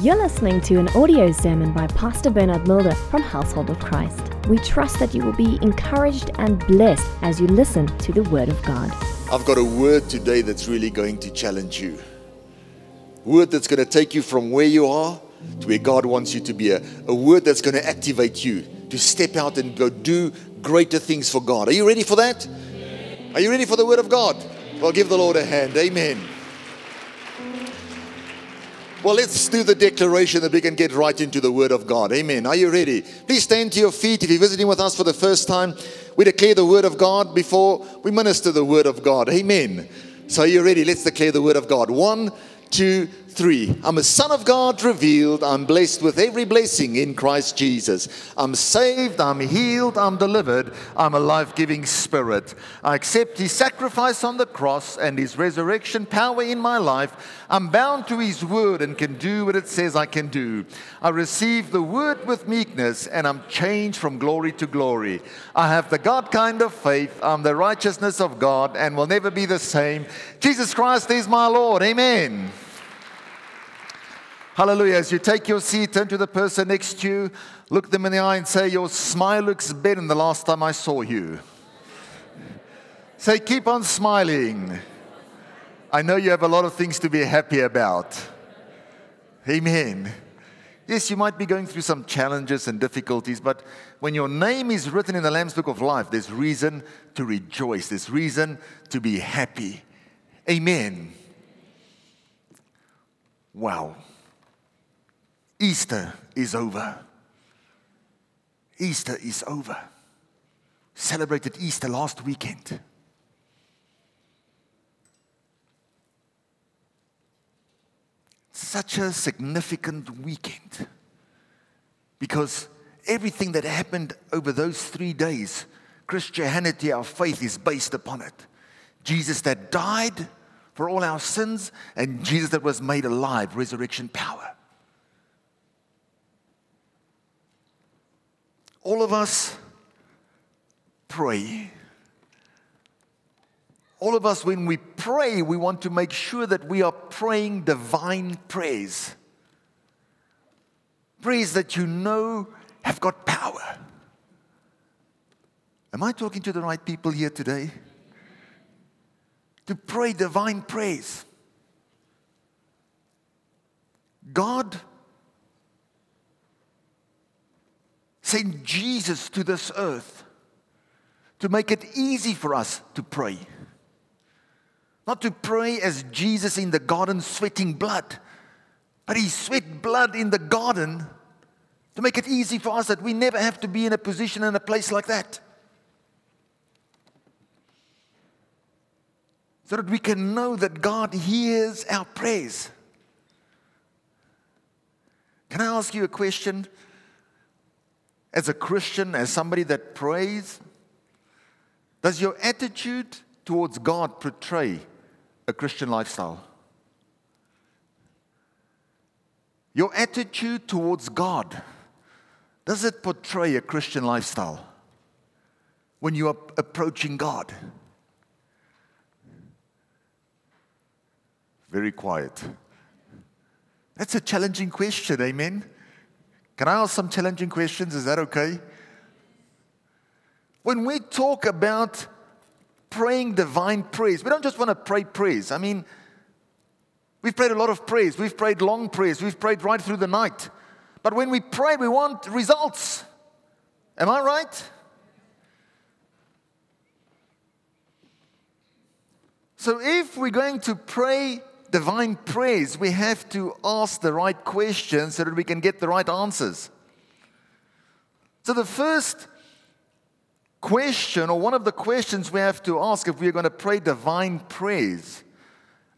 You're listening to an audio sermon by Pastor Bernard Mulder from Household of Christ. We trust that you will be encouraged and blessed as you listen to the Word of God. I've got a word today that's really going to challenge you. Word that's going to take you from where you are to where God wants you to be. A, a word that's going to activate you to step out and go do greater things for God. Are you ready for that? Are you ready for the word of God? Well, give the Lord a hand. Amen. Well, let's do the declaration that we can get right into the Word of God. Amen. Are you ready? Please stand to your feet. If you're visiting with us for the first time, we declare the Word of God before we minister the Word of God. Amen. So, are you ready? Let's declare the Word of God. One, two, three. I'm a son of God revealed. I'm blessed with every blessing in Christ Jesus. I'm saved. I'm healed. I'm delivered. I'm a life giving spirit. I accept his sacrifice on the cross and his resurrection power in my life. I'm bound to his word and can do what it says I can do. I receive the word with meekness and I'm changed from glory to glory. I have the God kind of faith. I'm the righteousness of God and will never be the same. Jesus Christ is my Lord. Amen. Hallelujah. As you take your seat, turn to the person next to you, look them in the eye, and say, Your smile looks better than the last time I saw you. Say, Keep on smiling. I know you have a lot of things to be happy about. Amen. Yes, you might be going through some challenges and difficulties, but when your name is written in the Lamb's Book of Life, there's reason to rejoice, there's reason to be happy. Amen. Wow. Easter is over. Easter is over. Celebrated Easter last weekend. Such a significant weekend because everything that happened over those three days, Christianity, our faith, is based upon it. Jesus that died for all our sins, and Jesus that was made alive, resurrection power. All of us pray. All of us, when we pray, we want to make sure that we are praying divine prayers. Praise that you know have got power. Am I talking to the right people here today? To pray divine prayers. God sent Jesus to this earth to make it easy for us to pray. Not to pray as Jesus in the garden sweating blood, but he sweat blood in the garden to make it easy for us that we never have to be in a position in a place like that. So that we can know that God hears our prayers. Can I ask you a question? As a Christian, as somebody that prays? Does your attitude towards God portray a Christian lifestyle? Your attitude towards God, does it portray a Christian lifestyle when you are approaching God? Very quiet. That's a challenging question, amen? Can I ask some challenging questions? Is that okay? When we talk about praying divine prayers, we don't just want to pray praise. I mean, we've prayed a lot of praise, we've prayed long praise, we've prayed right through the night. But when we pray, we want results. Am I right? So if we're going to pray divine prayers, we have to ask the right questions so that we can get the right answers. So, the first question, or one of the questions we have to ask if we're going to pray divine prayers,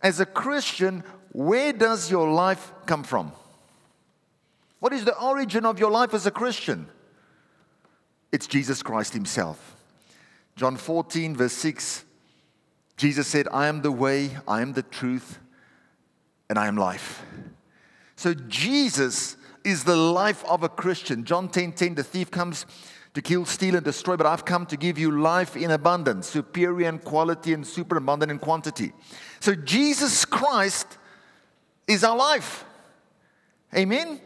as a Christian, where does your life come from? What is the origin of your life as a Christian? It's Jesus Christ Himself. John 14, verse 6, Jesus said, I am the way, I am the truth, and I am life. So Jesus is the life of a Christian. John 10 10, the thief comes to kill, steal, and destroy, but I've come to give you life in abundance, superior in quality and super abundant in quantity. So Jesus Christ is our life. Amen?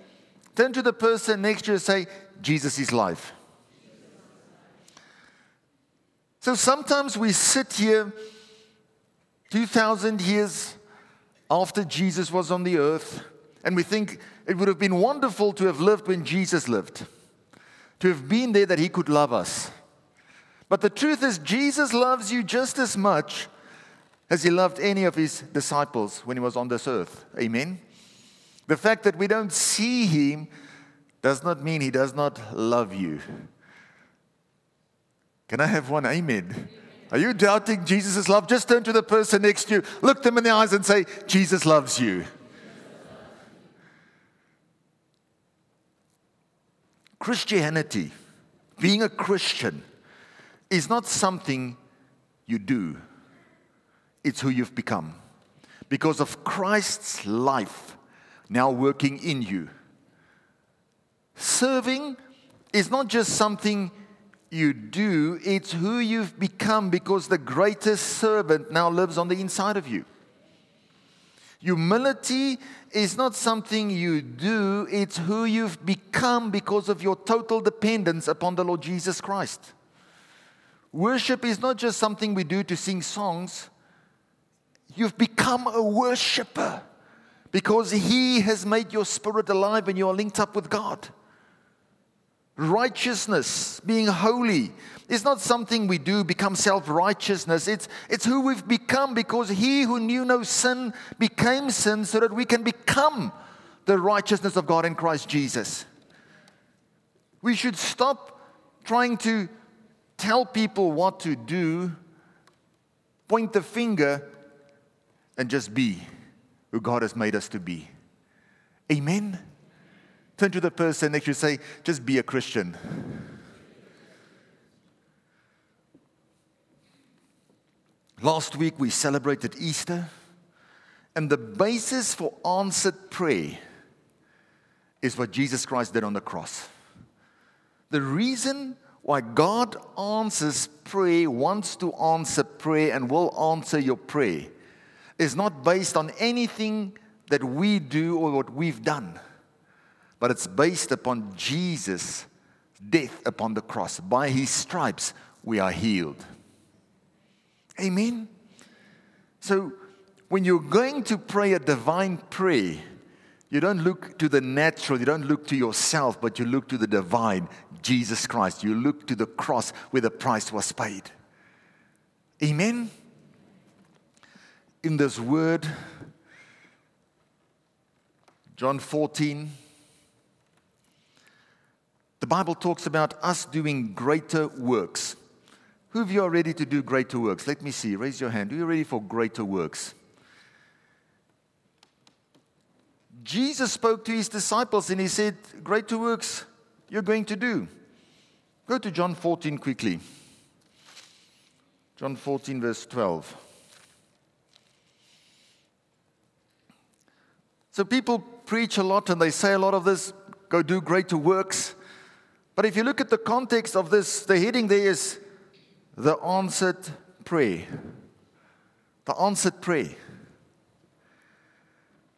Turn to the person next to you and say, Jesus is life. So sometimes we sit here 2,000 years after Jesus was on the earth, and we think it would have been wonderful to have lived when Jesus lived, to have been there that he could love us. But the truth is, Jesus loves you just as much as he loved any of his disciples when he was on this earth. Amen? The fact that we don't see him does not mean he does not love you. Can I have one amen? Are you doubting Jesus' love? Just turn to the person next to you, look them in the eyes, and say, Jesus loves you. Christianity, being a Christian, is not something you do, it's who you've become. Because of Christ's life now working in you. Serving is not just something you do, it's who you've become because the greatest servant now lives on the inside of you. Humility is not something you do, it's who you've become because of your total dependence upon the Lord Jesus Christ. Worship is not just something we do to sing songs, you've become a worshiper because He has made your spirit alive and you are linked up with God. Righteousness, being holy, is not something we do, become self righteousness. It's, it's who we've become because he who knew no sin became sin so that we can become the righteousness of God in Christ Jesus. We should stop trying to tell people what to do, point the finger, and just be who God has made us to be. Amen. Turn to the person next to you say, just be a Christian. Last week we celebrated Easter, and the basis for answered prayer is what Jesus Christ did on the cross. The reason why God answers prayer, wants to answer prayer, and will answer your prayer is not based on anything that we do or what we've done but it's based upon Jesus' death upon the cross. By his stripes, we are healed. Amen. So, when you're going to pray a divine prayer, you don't look to the natural, you don't look to yourself, but you look to the divine, Jesus Christ. You look to the cross where the price was paid. Amen. In this word, John 14, the Bible talks about us doing greater works. Who of you are ready to do greater works? Let me see. Raise your hand. Are you ready for greater works? Jesus spoke to his disciples and he said, Greater works you're going to do. Go to John 14 quickly. John 14, verse 12. So people preach a lot and they say a lot of this go do greater works. But if you look at the context of this, the heading there is the answered prayer. The answered prayer.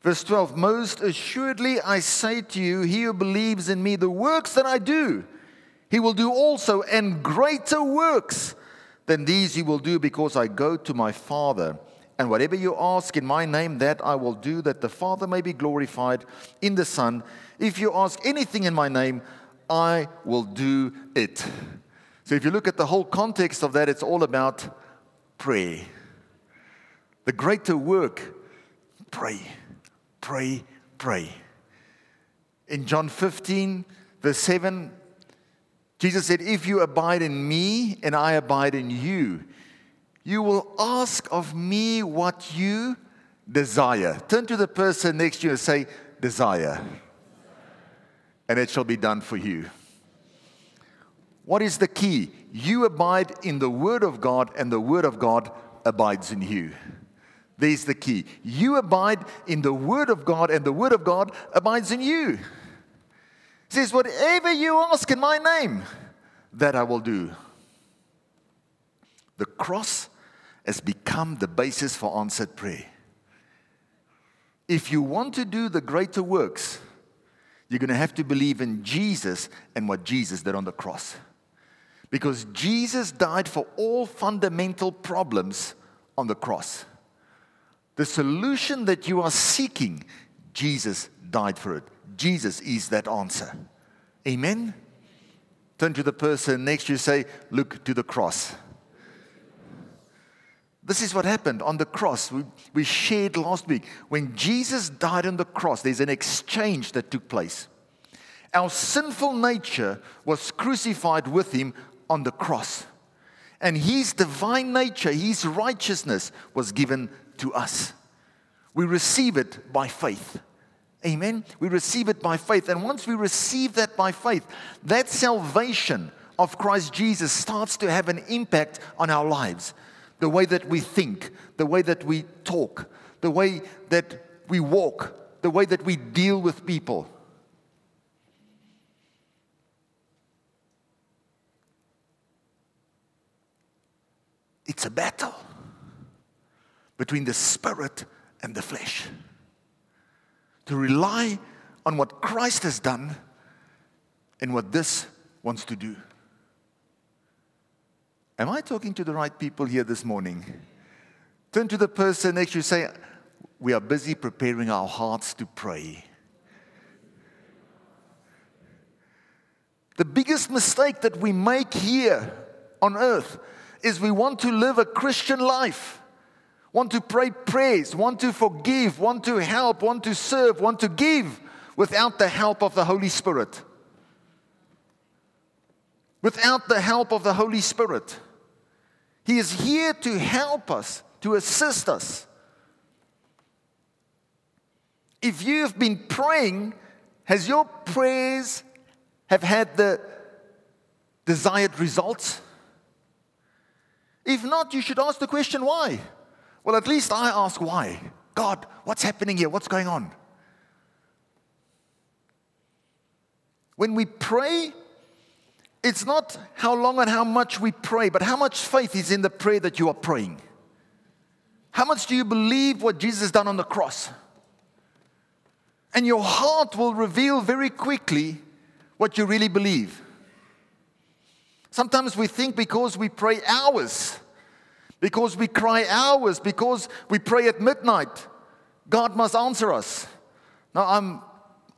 Verse 12 Most assuredly I say to you, he who believes in me, the works that I do, he will do also, and greater works than these he will do, because I go to my Father. And whatever you ask in my name, that I will do, that the Father may be glorified in the Son. If you ask anything in my name, I will do it. So if you look at the whole context of that, it's all about prayer. The greater work, pray, pray, pray. In John 15, verse 7, Jesus said, If you abide in me and I abide in you, you will ask of me what you desire. Turn to the person next to you and say, Desire and it shall be done for you. What is the key? You abide in the Word of God, and the Word of God abides in you. There's the key. You abide in the Word of God, and the Word of God abides in you. It says, Whatever you ask in my name, that I will do. The cross has become the basis for answered prayer. If you want to do the greater works, You're going to have to believe in Jesus and what Jesus did on the cross. Because Jesus died for all fundamental problems on the cross. The solution that you are seeking, Jesus died for it. Jesus is that answer. Amen? Turn to the person next to you, say, Look to the cross. This is what happened on the cross. We, we shared last week. When Jesus died on the cross, there's an exchange that took place. Our sinful nature was crucified with him on the cross. And his divine nature, his righteousness, was given to us. We receive it by faith. Amen. We receive it by faith. And once we receive that by faith, that salvation of Christ Jesus starts to have an impact on our lives the way that we think, the way that we talk, the way that we walk, the way that we deal with people. It's a battle between the spirit and the flesh. To rely on what Christ has done and what this wants to do. Am I talking to the right people here this morning? Turn to the person next to you say, We are busy preparing our hearts to pray. The biggest mistake that we make here on earth is we want to live a Christian life, want to pray prayers, want to forgive, want to help, want to serve, want to give without the help of the Holy Spirit. Without the help of the Holy Spirit. He is here to help us, to assist us. If you have been praying, has your prayers have had the desired results? If not, you should ask the question why. Well, at least I ask why. God, what's happening here? What's going on? When we pray, it's not how long and how much we pray, but how much faith is in the prayer that you are praying. How much do you believe what Jesus done on the cross? And your heart will reveal very quickly what you really believe. Sometimes we think because we pray hours, because we cry hours, because we pray at midnight, God must answer us. Now, I'm,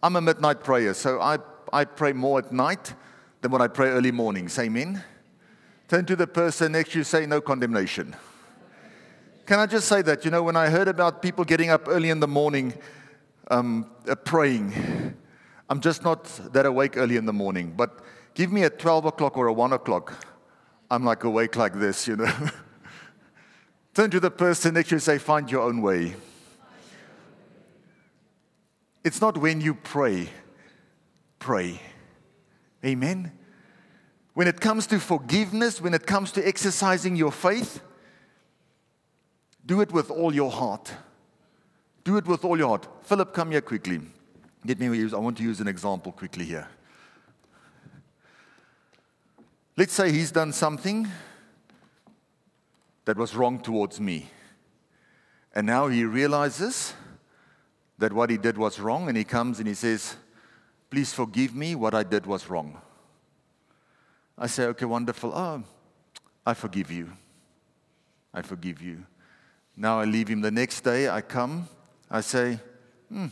I'm a midnight prayer, so I, I pray more at night than when I pray early mornings. Amen. Turn to the person next to you, say, No condemnation. Can I just say that? You know, when I heard about people getting up early in the morning um, uh, praying, I'm just not that awake early in the morning. But give me a 12 o'clock or a 1 o'clock, I'm like awake like this, you know. Turn to the person next to you say, Find your own way. It's not when you pray, pray. Amen. When it comes to forgiveness, when it comes to exercising your faith, do it with all your heart. Do it with all your heart. Philip, come here quickly. Get me, use, I want to use an example quickly here. Let's say he's done something that was wrong towards me. And now he realizes that what he did was wrong, and he comes and he says, Please forgive me, what I did was wrong. I say, Okay, wonderful. Oh, I forgive you. I forgive you. Now I leave him the next day. I come. I say, hmm,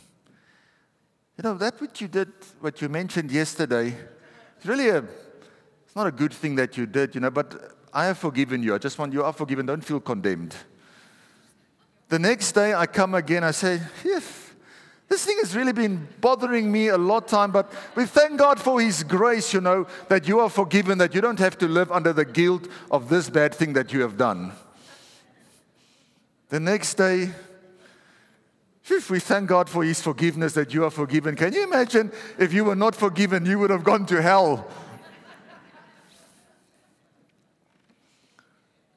you know, that what you did, what you mentioned yesterday, it's really a, it's not a good thing that you did, you know, but I have forgiven you. I just want you are forgiven. Don't feel condemned. The next day I come again. I say, yes, this thing has really been bothering me a lot time, but we thank God for His grace, you know, that you are forgiven, that you don't have to live under the guilt of this bad thing that you have done. The next day, we thank God for His forgiveness that you are forgiven. Can you imagine if you were not forgiven, you would have gone to hell?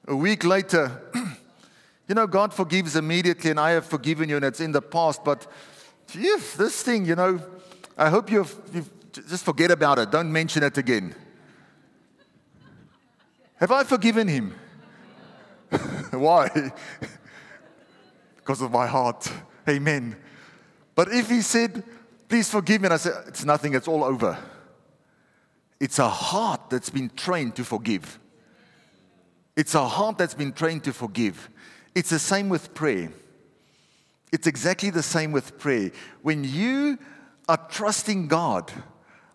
A week later, you know, God forgives immediately, and I have forgiven you, and it's in the past, but Yes, this thing, you know, I hope you've, you've just forget about it. Don't mention it again. Have I forgiven him? Why? because of my heart. Amen. But if he said, Please forgive me. And I said, It's nothing, it's all over. It's a heart that's been trained to forgive. It's a heart that's been trained to forgive. It's the same with prayer. It's exactly the same with prayer. When you are trusting God,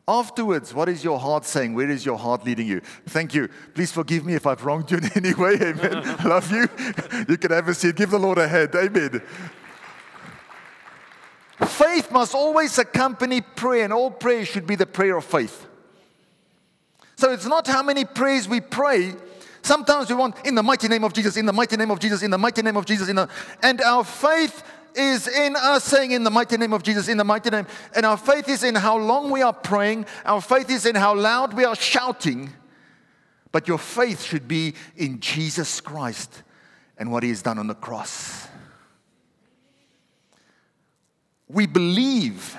afterwards, what is your heart saying? Where is your heart leading you? Thank you. Please forgive me if I've wronged you in any way. Amen. Love you. You can have a seat. Give the Lord a hand. Amen. Faith must always accompany prayer, and all prayer should be the prayer of faith. So it's not how many prayers we pray. Sometimes we want in the mighty name of Jesus, in the mighty name of Jesus, in the mighty name of Jesus, in the, and our faith is in us saying in the mighty name of Jesus, in the mighty name. And our faith is in how long we are praying, our faith is in how loud we are shouting. But your faith should be in Jesus Christ and what he has done on the cross. We believe,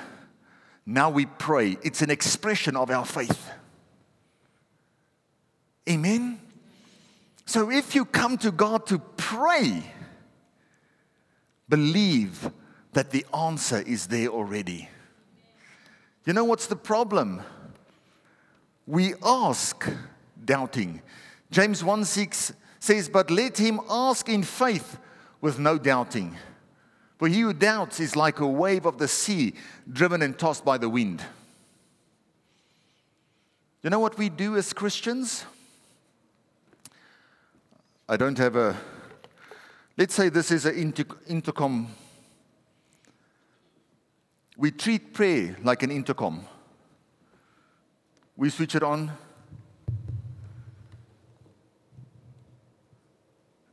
now we pray. It's an expression of our faith. Amen? So if you come to God to pray, believe that the answer is there already. You know what's the problem? We ask doubting. James 1 6 says, But let him ask in faith with no doubting. For he who doubts is like a wave of the sea driven and tossed by the wind. You know what we do as Christians? I don't have a Let's say this is an inter- intercom. We treat prayer like an intercom. We switch it on.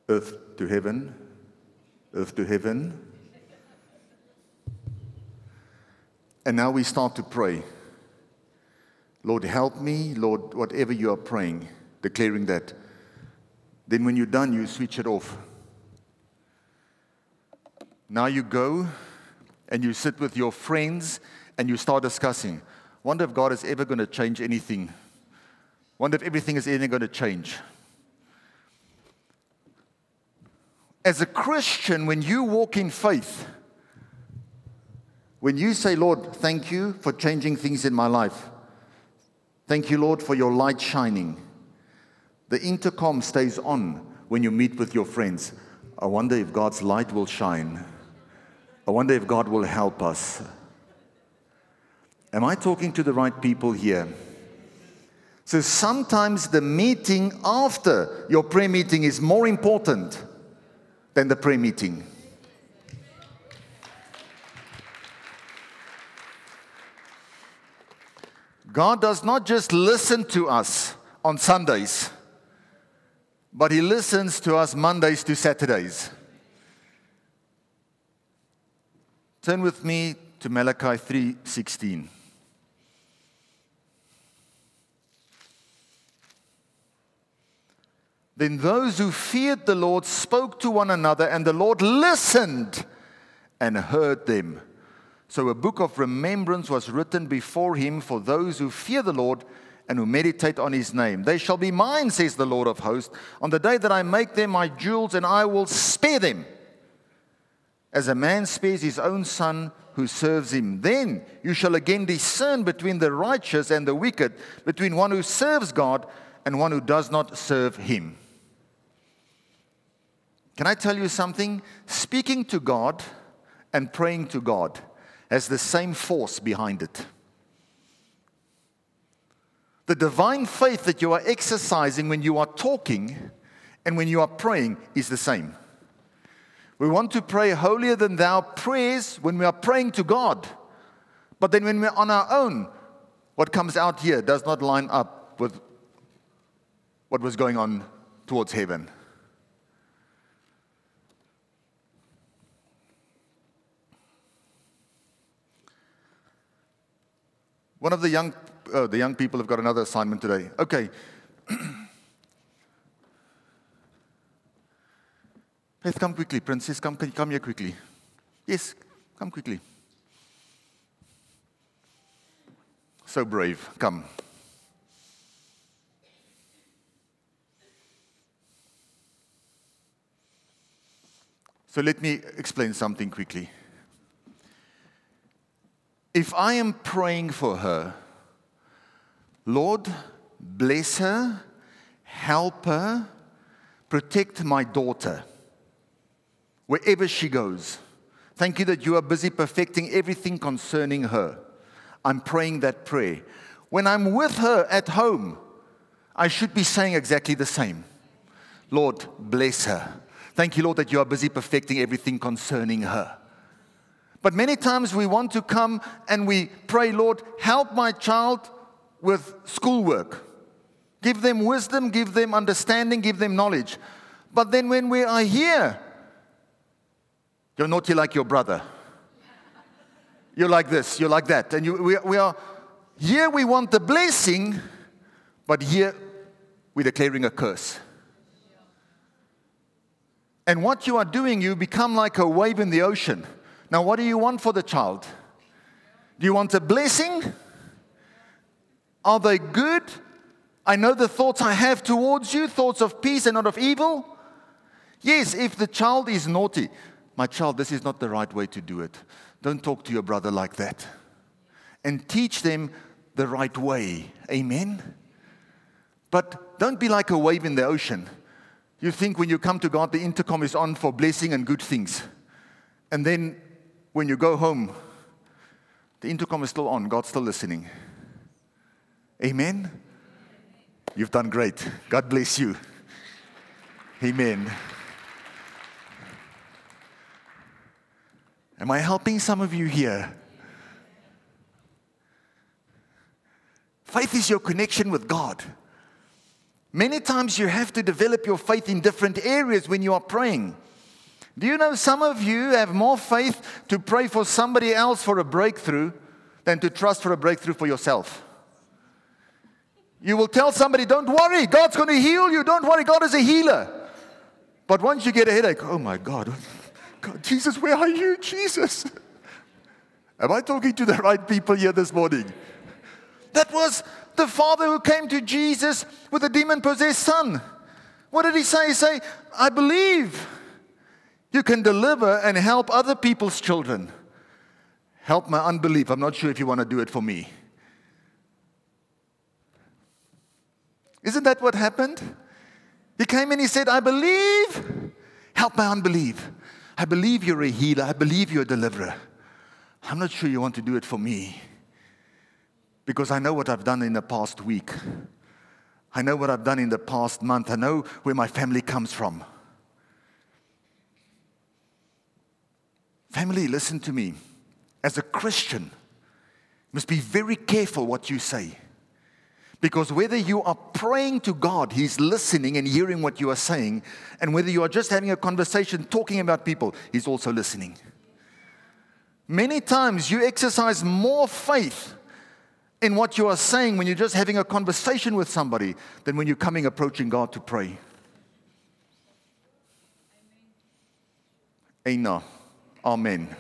Earth to heaven, earth to heaven. And now we start to pray. Lord, help me. Lord, whatever you are praying, declaring that. Then when you're done, you switch it off. Now you go and you sit with your friends and you start discussing. Wonder if God is ever going to change anything. Wonder if everything is ever going to change. As a Christian, when you walk in faith, when you say, Lord, thank you for changing things in my life, thank you, Lord, for your light shining, the intercom stays on when you meet with your friends. I wonder if God's light will shine. I wonder if God will help us. Am I talking to the right people here? So sometimes the meeting after your prayer meeting is more important than the prayer meeting. God does not just listen to us on Sundays, but He listens to us Mondays to Saturdays. Turn with me to Malachi 3:16. Then those who feared the Lord spoke to one another, and the Lord listened and heard them. So a book of remembrance was written before him for those who fear the Lord and who meditate on his name. They shall be mine, says the Lord of hosts, on the day that I make them my jewels, and I will spare them as a man spares his own son who serves him. Then you shall again discern between the righteous and the wicked, between one who serves God and one who does not serve him. Can I tell you something? Speaking to God and praying to God has the same force behind it. The divine faith that you are exercising when you are talking and when you are praying is the same. We want to pray holier than thou prayers when we are praying to God. But then when we're on our own, what comes out here does not line up with what was going on towards heaven. One of the young, uh, the young people have got another assignment today. Okay. Faith, come quickly. Princess, come, come here quickly. Yes, come quickly. So brave. Come. So let me explain something quickly. if I am praying for her, Lord, bless her, help her, protect my daughter wherever she goes. Thank you that you are busy perfecting everything concerning her. I'm praying that prayer. When I'm with her at home, I should be saying exactly the same. Lord, bless her. Thank you, Lord, that you are busy perfecting everything concerning her. But many times we want to come and we pray, Lord, help my child with schoolwork. Give them wisdom, give them understanding, give them knowledge. But then when we are here, you're naughty like your brother. You're like this, you're like that. And you, we, we are, here we want the blessing, but here we're declaring a curse. And what you are doing, you become like a wave in the ocean. Now, what do you want for the child? Do you want a blessing? Are they good? I know the thoughts I have towards you, thoughts of peace and not of evil. Yes, if the child is naughty, my child, this is not the right way to do it. Don't talk to your brother like that. And teach them the right way. Amen? But don't be like a wave in the ocean. You think when you come to God, the intercom is on for blessing and good things. And then when you go home, the intercom is still on, God's still listening. Amen? You've done great. God bless you. Amen. Am I helping some of you here? Faith is your connection with God. Many times you have to develop your faith in different areas when you are praying. Do you know some of you have more faith to pray for somebody else for a breakthrough than to trust for a breakthrough for yourself? You will tell somebody, Don't worry, God's going to heal you. Don't worry, God is a healer. But once you get a headache, oh my God, God Jesus, where are you, Jesus? Am I talking to the right people here this morning? That was the father who came to Jesus with a demon possessed son. What did he say? He say, I believe you can deliver and help other people's children. Help my unbelief. I'm not sure if you want to do it for me. Isn't that what happened? He came and he said, I believe. Help my unbelief. I believe you're a healer. I believe you're a deliverer. I'm not sure you want to do it for me because I know what I've done in the past week. I know what I've done in the past month. I know where my family comes from. Family, listen to me. As a Christian, you must be very careful what you say. Because whether you are praying to God, He's listening and hearing what you are saying, and whether you are just having a conversation talking about people, He's also listening. Many times you exercise more faith in what you are saying when you're just having a conversation with somebody than when you're coming approaching God to pray. Amen. Amen.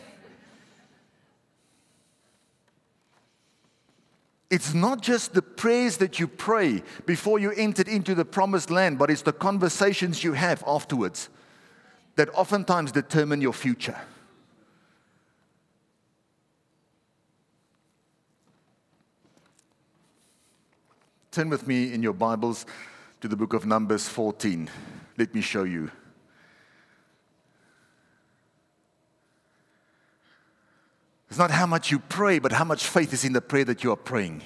It's not just the prayers that you pray before you entered into the promised land, but it's the conversations you have afterwards that oftentimes determine your future. Turn with me in your Bibles to the book of Numbers 14. Let me show you. It's not how much you pray, but how much faith is in the prayer that you are praying.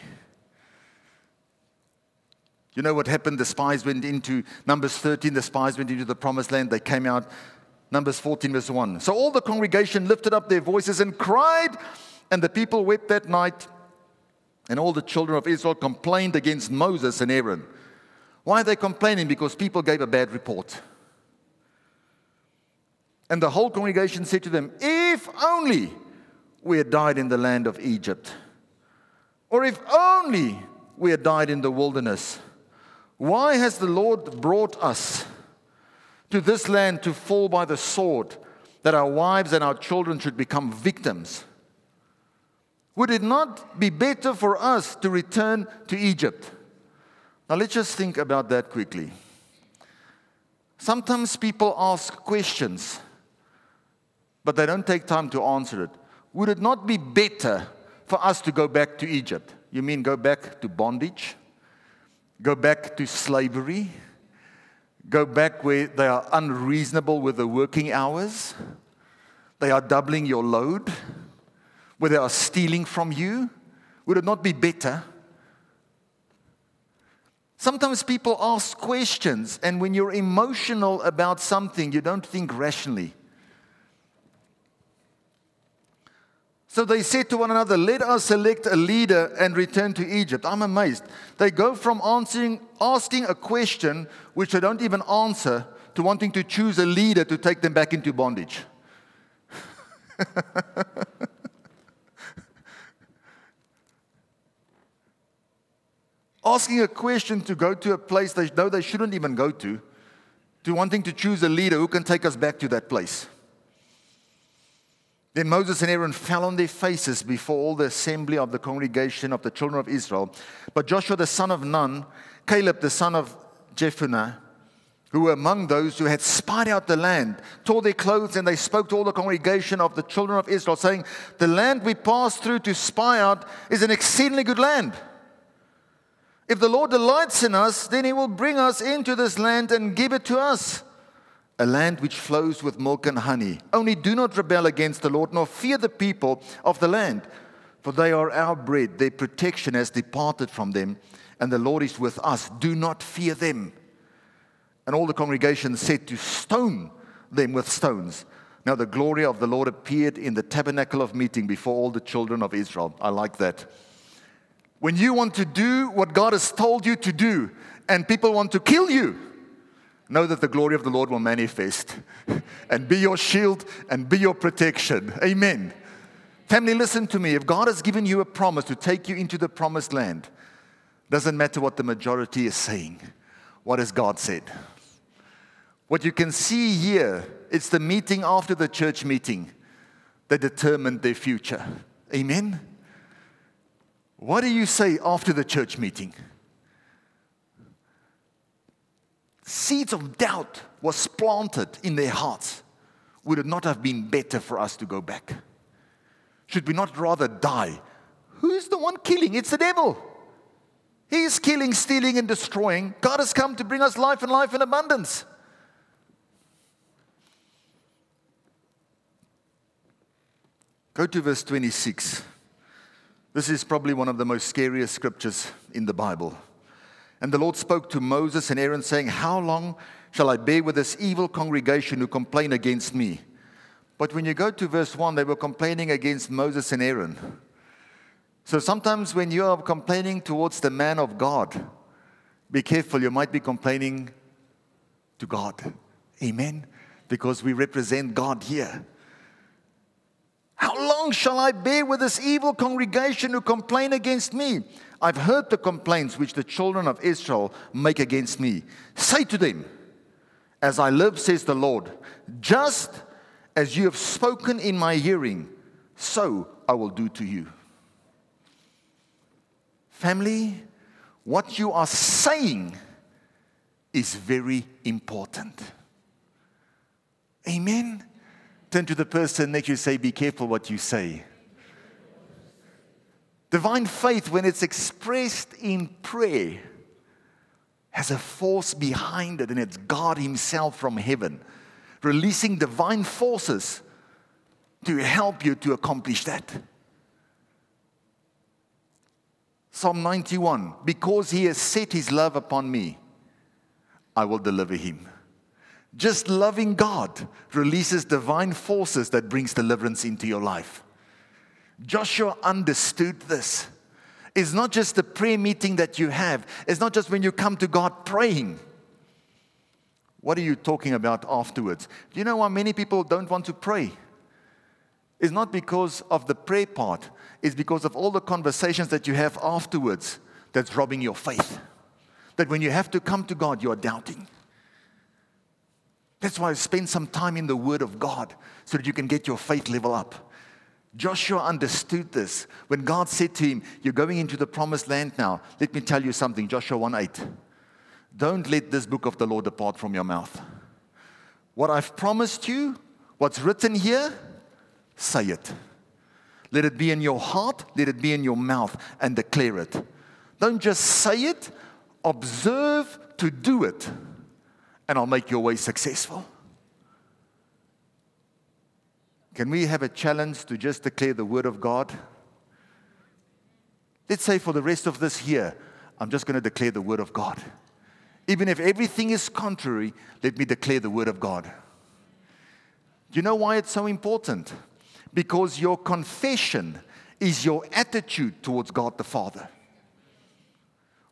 You know what happened? The spies went into Numbers 13, the spies went into the promised land. They came out, Numbers 14, verse 1. So all the congregation lifted up their voices and cried, and the people wept that night and all the children of Israel complained against Moses and Aaron. Why are they complaining? Because people gave a bad report. And the whole congregation said to them, If only we had died in the land of Egypt, or if only we had died in the wilderness. Why has the Lord brought us to this land to fall by the sword, that our wives and our children should become victims? Would it not be better for us to return to Egypt? Now, let's just think about that quickly. Sometimes people ask questions, but they don't take time to answer it. Would it not be better for us to go back to Egypt. You mean go back to bondage? Go back to slavery? Go back where they are unreasonable with the working hours? They are doubling your load? Where they are stealing from you? Would it not be better? Sometimes people ask questions, and when you're emotional about something, you don't think rationally. So they said to one another, Let us select a leader and return to Egypt. I'm amazed. They go from answering, asking a question which they don't even answer to wanting to choose a leader to take them back into bondage. asking a question to go to a place they know they shouldn't even go to, to wanting to choose a leader who can take us back to that place. Then Moses and Aaron fell on their faces before all the assembly of the congregation of the children of Israel. But Joshua the son of Nun, Caleb the son of Jephunneh, who were among those who had spied out the land, tore their clothes, and they spoke to all the congregation of the children of Israel, saying, The land we passed through to spy out is an exceedingly good land. If the Lord delights in us, then he will bring us into this land and give it to us a land which flows with milk and honey. Only do not rebel against the Lord, nor fear the people of the land, for they are our bread. Their protection has departed from them, and the Lord is with us. Do not fear them. And all the congregation said to stone them with stones. Now the glory of the Lord appeared in the tabernacle of meeting before all the children of Israel. I like that. When you want to do what God has told you to do, and people want to kill you, know that the glory of the Lord will manifest and be your shield and be your protection. Amen. Family, listen to me. If God has given you a promise to take you into the promised land, doesn't matter what the majority is saying. What has God said? What you can see here, it's the meeting after the church meeting that determined their future. Amen. What do you say after the church meeting? Seeds of doubt was planted in their hearts, would it not have been better for us to go back? Should we not rather die? Who's the one killing? It's the devil. He's killing, stealing, and destroying. God has come to bring us life and life in abundance. Go to verse 26. This is probably one of the most scariest scriptures in the Bible. And the Lord spoke to Moses and Aaron, saying, How long shall I bear with this evil congregation who complain against me? But when you go to verse 1, they were complaining against Moses and Aaron. So sometimes when you are complaining towards the man of God, be careful, you might be complaining to God. Amen? Because we represent God here. How long shall I bear with this evil congregation who complain against me? I've heard the complaints which the children of Israel make against me. Say to them, As I live, says the Lord, just as you have spoken in my hearing, so I will do to you. Family, what you are saying is very important. Amen. Turn to the person next to you say, Be careful what you say. Divine faith, when it's expressed in prayer, has a force behind it, and it's God Himself from heaven releasing divine forces to help you to accomplish that. Psalm 91 Because He has set His love upon me, I will deliver Him. Just loving God releases divine forces that brings deliverance into your life. Joshua understood this. It's not just the prayer meeting that you have, it's not just when you come to God praying. What are you talking about afterwards? Do you know why many people don't want to pray? It's not because of the prayer part, it's because of all the conversations that you have afterwards that's robbing your faith. That when you have to come to God, you are doubting. That's why spend some time in the Word of God so that you can get your faith level up. Joshua understood this. When God said to him, You're going into the promised land now, let me tell you something. Joshua 1 8. Don't let this book of the Lord depart from your mouth. What I've promised you, what's written here, say it. Let it be in your heart, let it be in your mouth, and declare it. Don't just say it, observe to do it, and I'll make your way successful. Can we have a challenge to just declare the word of God? Let's say for the rest of this year, I'm just going to declare the word of God. Even if everything is contrary, let me declare the word of God. Do you know why it's so important? Because your confession is your attitude towards God the Father.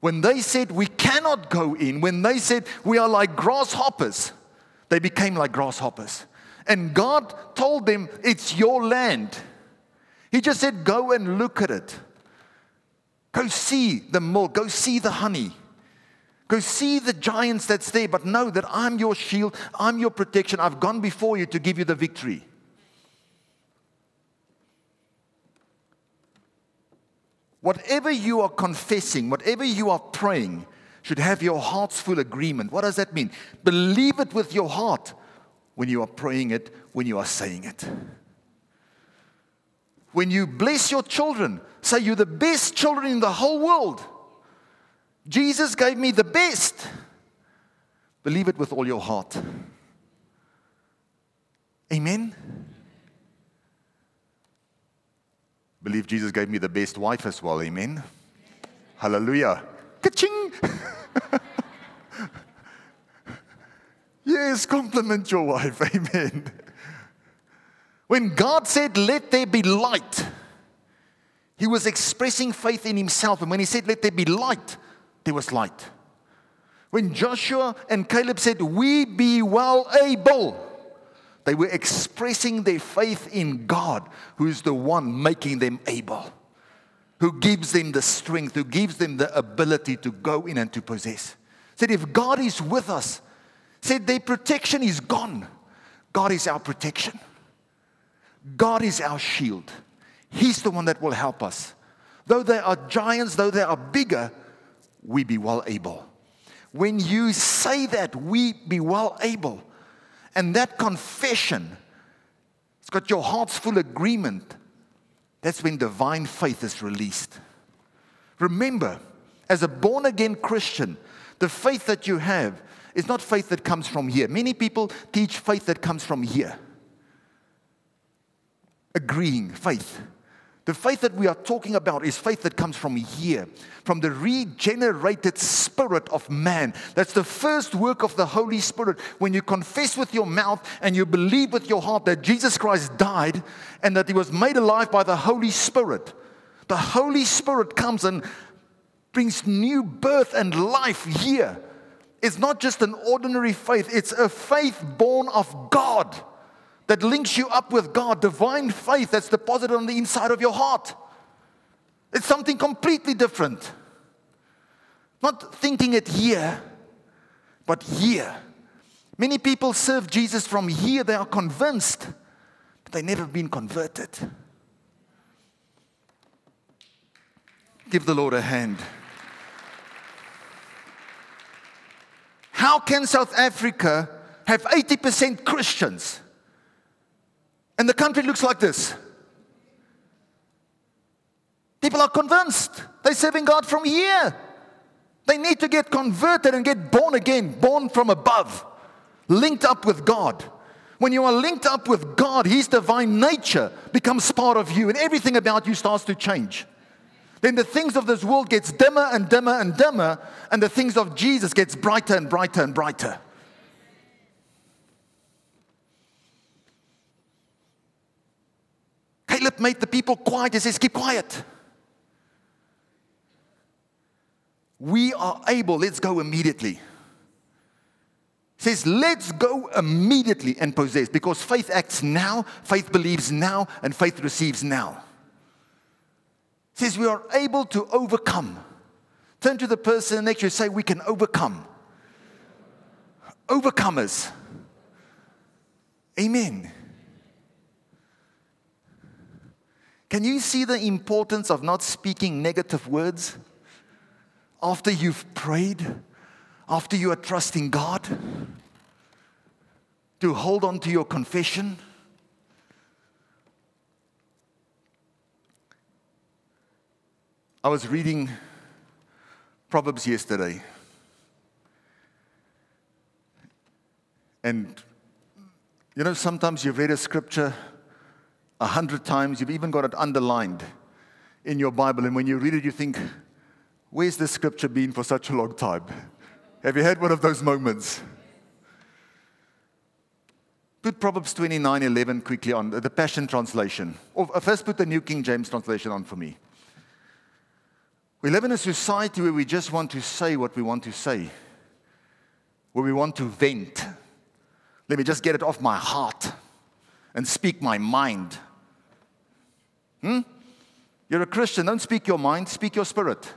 When they said we cannot go in, when they said we are like grasshoppers, they became like grasshoppers. And God told them, It's your land. He just said, Go and look at it. Go see the milk, go see the honey. Go see the giants that's there, but know that I'm your shield, I'm your protection. I've gone before you to give you the victory. Whatever you are confessing, whatever you are praying, should have your heart's full agreement. What does that mean? Believe it with your heart when you are praying it, when you are saying it. When you bless your children, say you're the best children in the whole world. Jesus gave me the best. Believe it with all your heart. Amen. Believe Jesus gave me the best wife as well. Amen. Hallelujah. Ka-ching! Yes, compliment your wife. Amen. When God said, Let there be light, he was expressing faith in himself. And when he said, Let there be light, there was light. When Joshua and Caleb said, We be well able, they were expressing their faith in God, who is the one making them able, who gives them the strength, who gives them the ability to go in and to possess. Said, If God is with us, said their protection is gone. God is our protection. God is our shield. He's the one that will help us. Though they are giants, though they are bigger, we be well able. When you say that, we be well able, and that confession, it's got your heart's full agreement, that's when divine faith is released. Remember, as a born again Christian, the faith that you have it's not faith that comes from here. Many people teach faith that comes from here. Agreeing, faith. The faith that we are talking about is faith that comes from here, from the regenerated spirit of man. That's the first work of the Holy Spirit. When you confess with your mouth and you believe with your heart that Jesus Christ died and that he was made alive by the Holy Spirit, the Holy Spirit comes and brings new birth and life here. It's not just an ordinary faith, it's a faith born of God that links you up with God, divine faith that's deposited on the inside of your heart. It's something completely different. Not thinking it here, but here. Many people serve Jesus from here, they are convinced, but they never been converted. Give the Lord a hand. How can South Africa have 80% Christians? And the country looks like this. People are convinced they're serving God from here. They need to get converted and get born again, born from above, linked up with God. When you are linked up with God, His divine nature becomes part of you, and everything about you starts to change then the things of this world gets dimmer and dimmer and dimmer, and the things of Jesus gets brighter and brighter and brighter. Caleb made the people quiet. He says, Keep quiet. We are able, let's go immediately. He says, Let's go immediately and possess because faith acts now, faith believes now, and faith receives now says we are able to overcome. Turn to the person next to you say, We can overcome. Overcomers. Amen. Can you see the importance of not speaking negative words after you've prayed, after you are trusting God? To hold on to your confession? I was reading Proverbs yesterday. And you know, sometimes you've read a scripture a hundred times, you've even got it underlined in your Bible, and when you read it, you think, Where's this scripture been for such a long time? Have you had one of those moments? Put Proverbs 29 11 quickly on the Passion Translation. Or uh, first, put the New King James Translation on for me. We live in a society where we just want to say what we want to say, where we want to vent. Let me just get it off my heart and speak my mind. Hmm? You're a Christian, don't speak your mind, speak your spirit.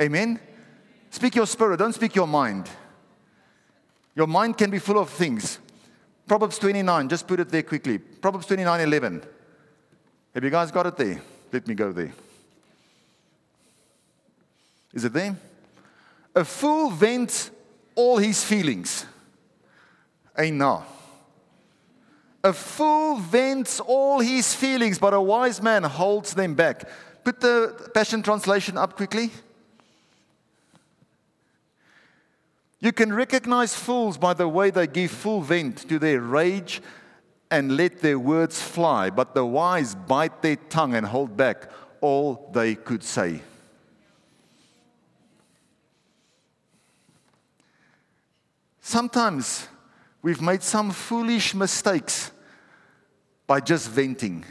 Amen? Speak your spirit, don't speak your mind. Your mind can be full of things. Proverbs 29, just put it there quickly. Proverbs 29 11. Have you guys got it there? Let me go there. Is it there? A fool vents all his feelings. Now. A fool vents all his feelings, but a wise man holds them back. Put the Passion Translation up quickly. You can recognize fools by the way they give full vent to their rage and let their words fly, but the wise bite their tongue and hold back all they could say. Sometimes we've made some foolish mistakes by just venting.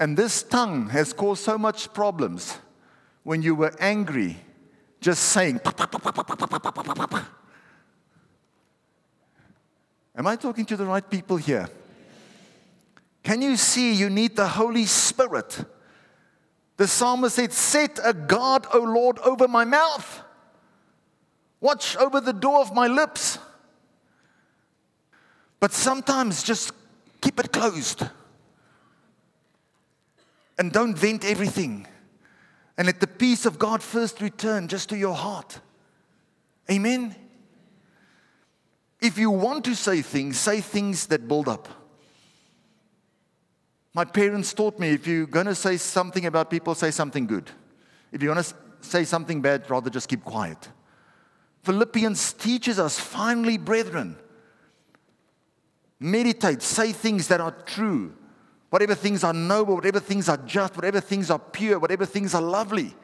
And this tongue has caused so much problems when you were angry just saying. Am I talking to the right people here? Can you see you need the Holy Spirit? The psalmist said, Set a guard, O Lord, over my mouth. Watch over the door of my lips. But sometimes just keep it closed. And don't vent everything and let the peace of God first return just to your heart. Amen. If you want to say things, say things that build up. My parents taught me if you're going to say something about people, say something good. If you're going to say something bad, rather just keep quiet. Philippians teaches us, finally, brethren, meditate, say things that are true, whatever things are noble, whatever things are just, whatever things are pure, whatever things are lovely,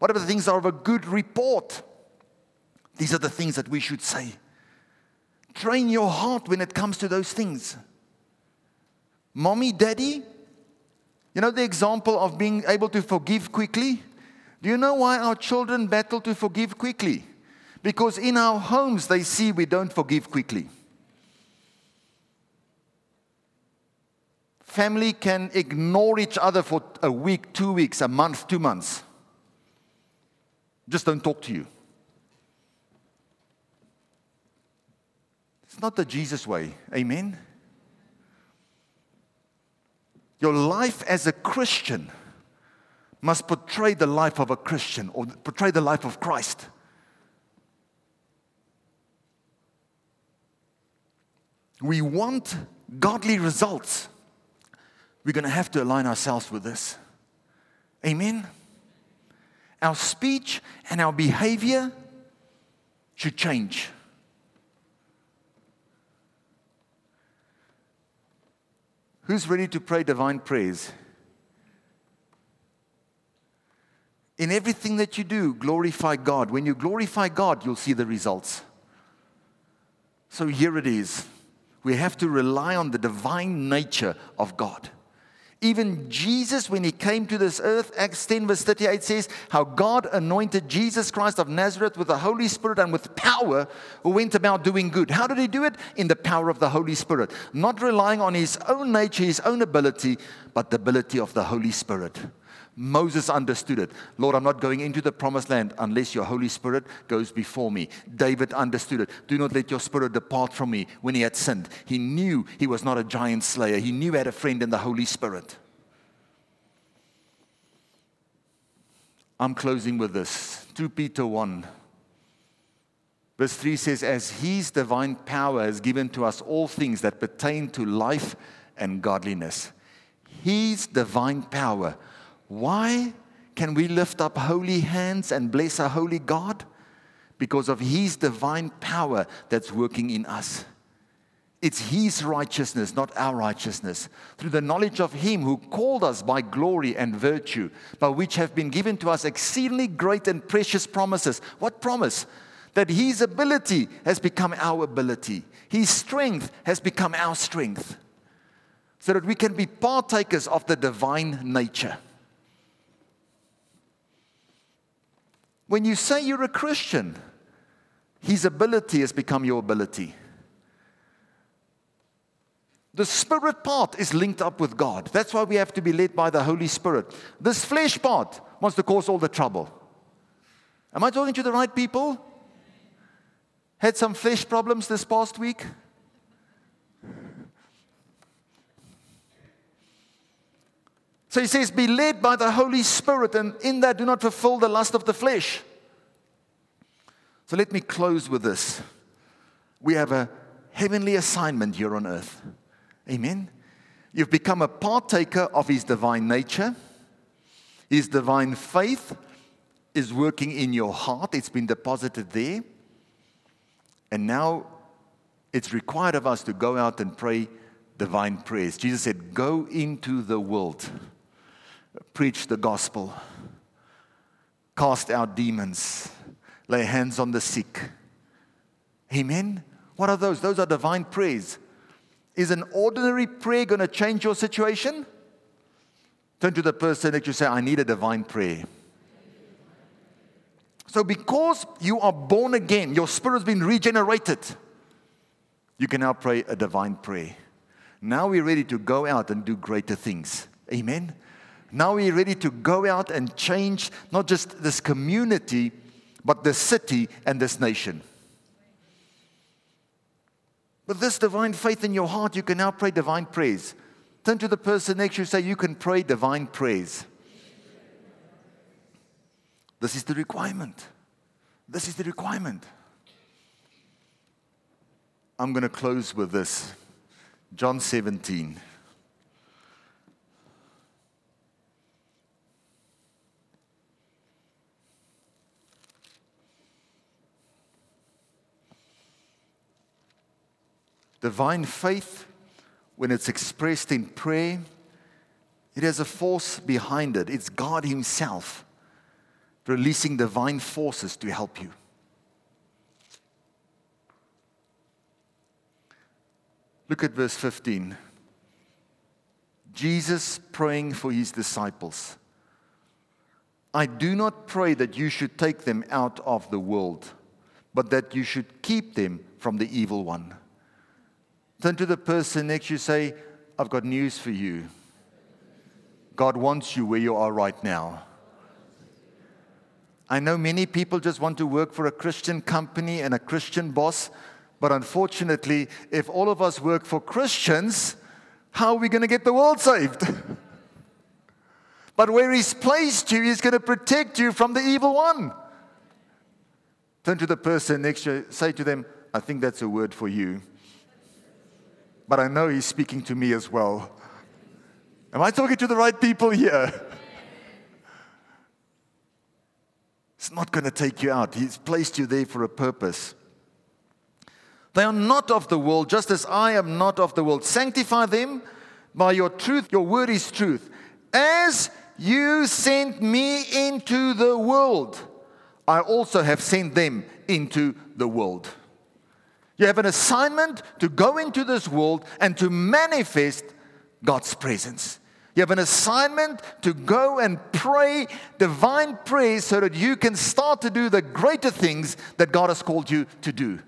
whatever things are of a good report. These are the things that we should say. Train your heart when it comes to those things. Mommy, daddy, you know the example of being able to forgive quickly? Do you know why our children battle to forgive quickly? Because in our homes they see we don't forgive quickly. Family can ignore each other for a week, two weeks, a month, two months. Just don't talk to you. It's not the Jesus way. Amen. Your life as a Christian must portray the life of a Christian or portray the life of Christ. We want godly results we're going to have to align ourselves with this. Amen? Our speech and our behavior should change. Who's ready to pray divine prayers? In everything that you do, glorify God. When you glorify God, you'll see the results. So here it is. We have to rely on the divine nature of God. Even Jesus, when he came to this earth, Acts 10, verse 38 says, How God anointed Jesus Christ of Nazareth with the Holy Spirit and with power, who went about doing good. How did he do it? In the power of the Holy Spirit. Not relying on his own nature, his own ability, but the ability of the Holy Spirit. Moses understood it. Lord, I'm not going into the promised land unless your Holy Spirit goes before me. David understood it. Do not let your spirit depart from me when he had sinned. He knew he was not a giant slayer, he knew he had a friend in the Holy Spirit. I'm closing with this 2 Peter 1. Verse 3 says, As his divine power has given to us all things that pertain to life and godliness. His divine power why can we lift up holy hands and bless our holy God? Because of His divine power that's working in us. It's His righteousness, not our righteousness, through the knowledge of Him who called us by glory and virtue, by which have been given to us exceedingly great and precious promises. What promise? That His ability has become our ability, His strength has become our strength, so that we can be partakers of the divine nature. When you say you're a Christian, his ability has become your ability. The spirit part is linked up with God. That's why we have to be led by the Holy Spirit. This flesh part wants to cause all the trouble. Am I talking to the right people? Had some flesh problems this past week? So he says, Be led by the Holy Spirit, and in that do not fulfill the lust of the flesh. So let me close with this. We have a heavenly assignment here on earth. Amen. You've become a partaker of his divine nature. His divine faith is working in your heart, it's been deposited there. And now it's required of us to go out and pray divine prayers. Jesus said, Go into the world preach the gospel, cast out demons, lay hands on the sick. Amen. What are those? Those are divine prayers. Is an ordinary prayer going to change your situation? Turn to the person that you say, I need a divine prayer. So, because you are born again, your spirit's been regenerated, you can now pray a divine prayer. Now we're ready to go out and do greater things. Amen. Now we're ready to go out and change not just this community, but the city and this nation. With this divine faith in your heart, you can now pray divine prayers. Turn to the person next to you say, You can pray divine prayers. This is the requirement. This is the requirement. I'm going to close with this John 17. Divine faith, when it's expressed in prayer, it has a force behind it. It's God Himself releasing divine forces to help you. Look at verse 15. Jesus praying for his disciples. I do not pray that you should take them out of the world, but that you should keep them from the evil one. Turn to the person next to you, say, I've got news for you. God wants you where you are right now. I know many people just want to work for a Christian company and a Christian boss, but unfortunately, if all of us work for Christians, how are we going to get the world saved? but where He's placed you, He's going to protect you from the evil one. Turn to the person next to you, say to them, I think that's a word for you but I know He's speaking to me as well. Am I talking to the right people here? It's not going to take you out. He's placed you there for a purpose. They are not of the world, just as I am not of the world. Sanctify them by your truth. Your word is truth. As you sent me into the world, I also have sent them into the world. You have an assignment to go into this world and to manifest God's presence. You have an assignment to go and pray divine prayers so that you can start to do the greater things that God has called you to do.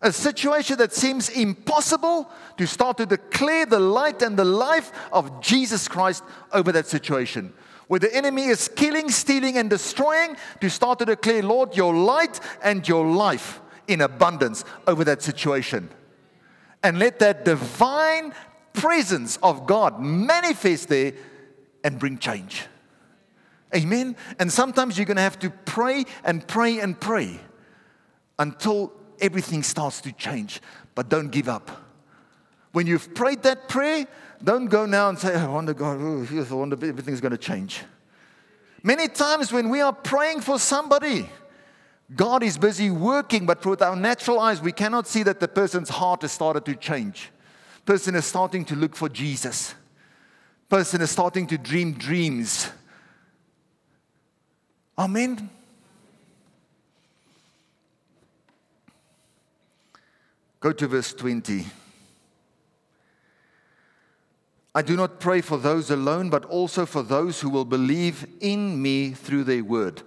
A situation that seems impossible to start to declare the light and the life of Jesus Christ over that situation. Where the enemy is killing, stealing, and destroying, to start to declare, Lord, your light and your life in abundance over that situation. And let that divine presence of God manifest there and bring change. Amen. And sometimes you're going to have to pray and pray and pray until everything starts to change. But don't give up. When you've prayed that prayer, don't go now and say, oh, I wonder, God, oh, I wonder everything's going to change. Many times when we are praying for somebody, God is busy working, but with our natural eyes, we cannot see that the person's heart has started to change. Person is starting to look for Jesus. Person is starting to dream dreams. Amen. Go to verse 20. I do not pray for those alone, but also for those who will believe in me through their word.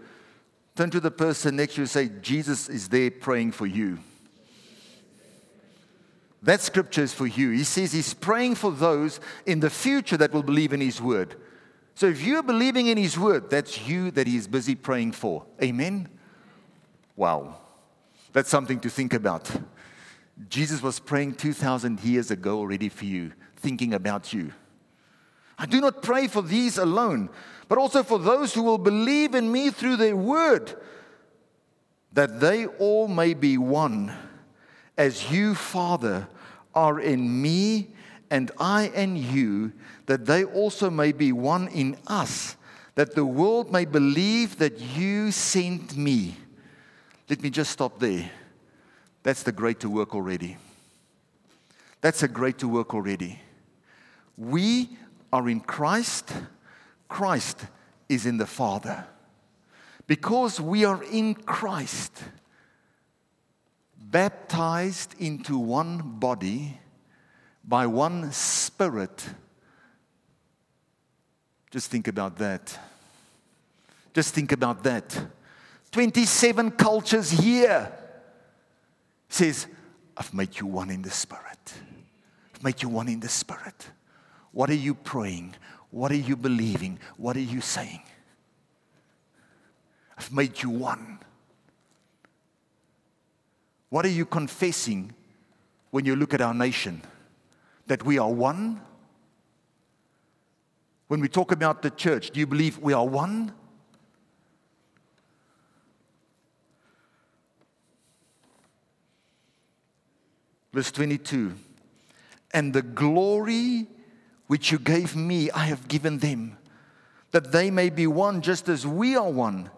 Turn to the person next to you and say, Jesus is there praying for you. That scripture is for you. He says he's praying for those in the future that will believe in his word. So if you're believing in his word, that's you that he is busy praying for. Amen? Wow. That's something to think about. Jesus was praying 2,000 years ago already for you, thinking about you. I do not pray for these alone, but also for those who will believe in me through their word, that they all may be one, as you, Father, are in me and I in you, that they also may be one in us, that the world may believe that you sent me. Let me just stop there. That's the great to work already. That's a great to work already. We are in Christ, Christ is in the Father. Because we are in Christ, baptized into one body by one Spirit. Just think about that. Just think about that. 27 cultures here says, I've made you one in the Spirit. I've made you one in the Spirit. What are you praying? What are you believing? What are you saying? I've made you one. What are you confessing when you look at our nation? That we are one? When we talk about the church, do you believe we are one? Verse 22 And the glory which you gave me, I have given them, that they may be one just as we are one.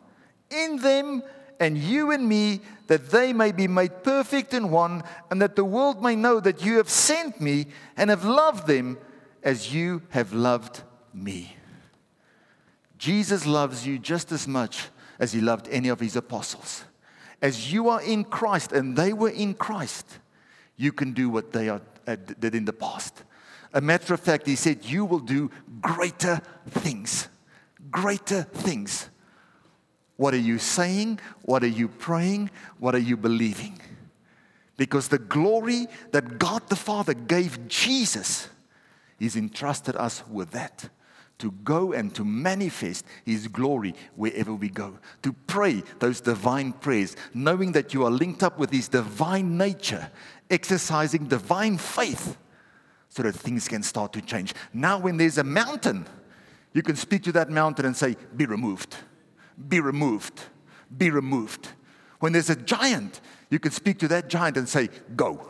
In them and you and me, that they may be made perfect in one, and that the world may know that you have sent me and have loved them as you have loved me. Jesus loves you just as much as he loved any of his apostles. As you are in Christ and they were in Christ, you can do what they are, uh, did in the past. A matter of fact, he said, You will do greater things. Greater things. What are you saying? What are you praying? What are you believing? Because the glory that God the Father gave Jesus, He's entrusted us with that. To go and to manifest His glory wherever we go. To pray those divine prayers, knowing that you are linked up with His divine nature, exercising divine faith so that things can start to change. Now, when there's a mountain, you can speak to that mountain and say, Be removed, be removed, be removed. When there's a giant, you can speak to that giant and say, Go,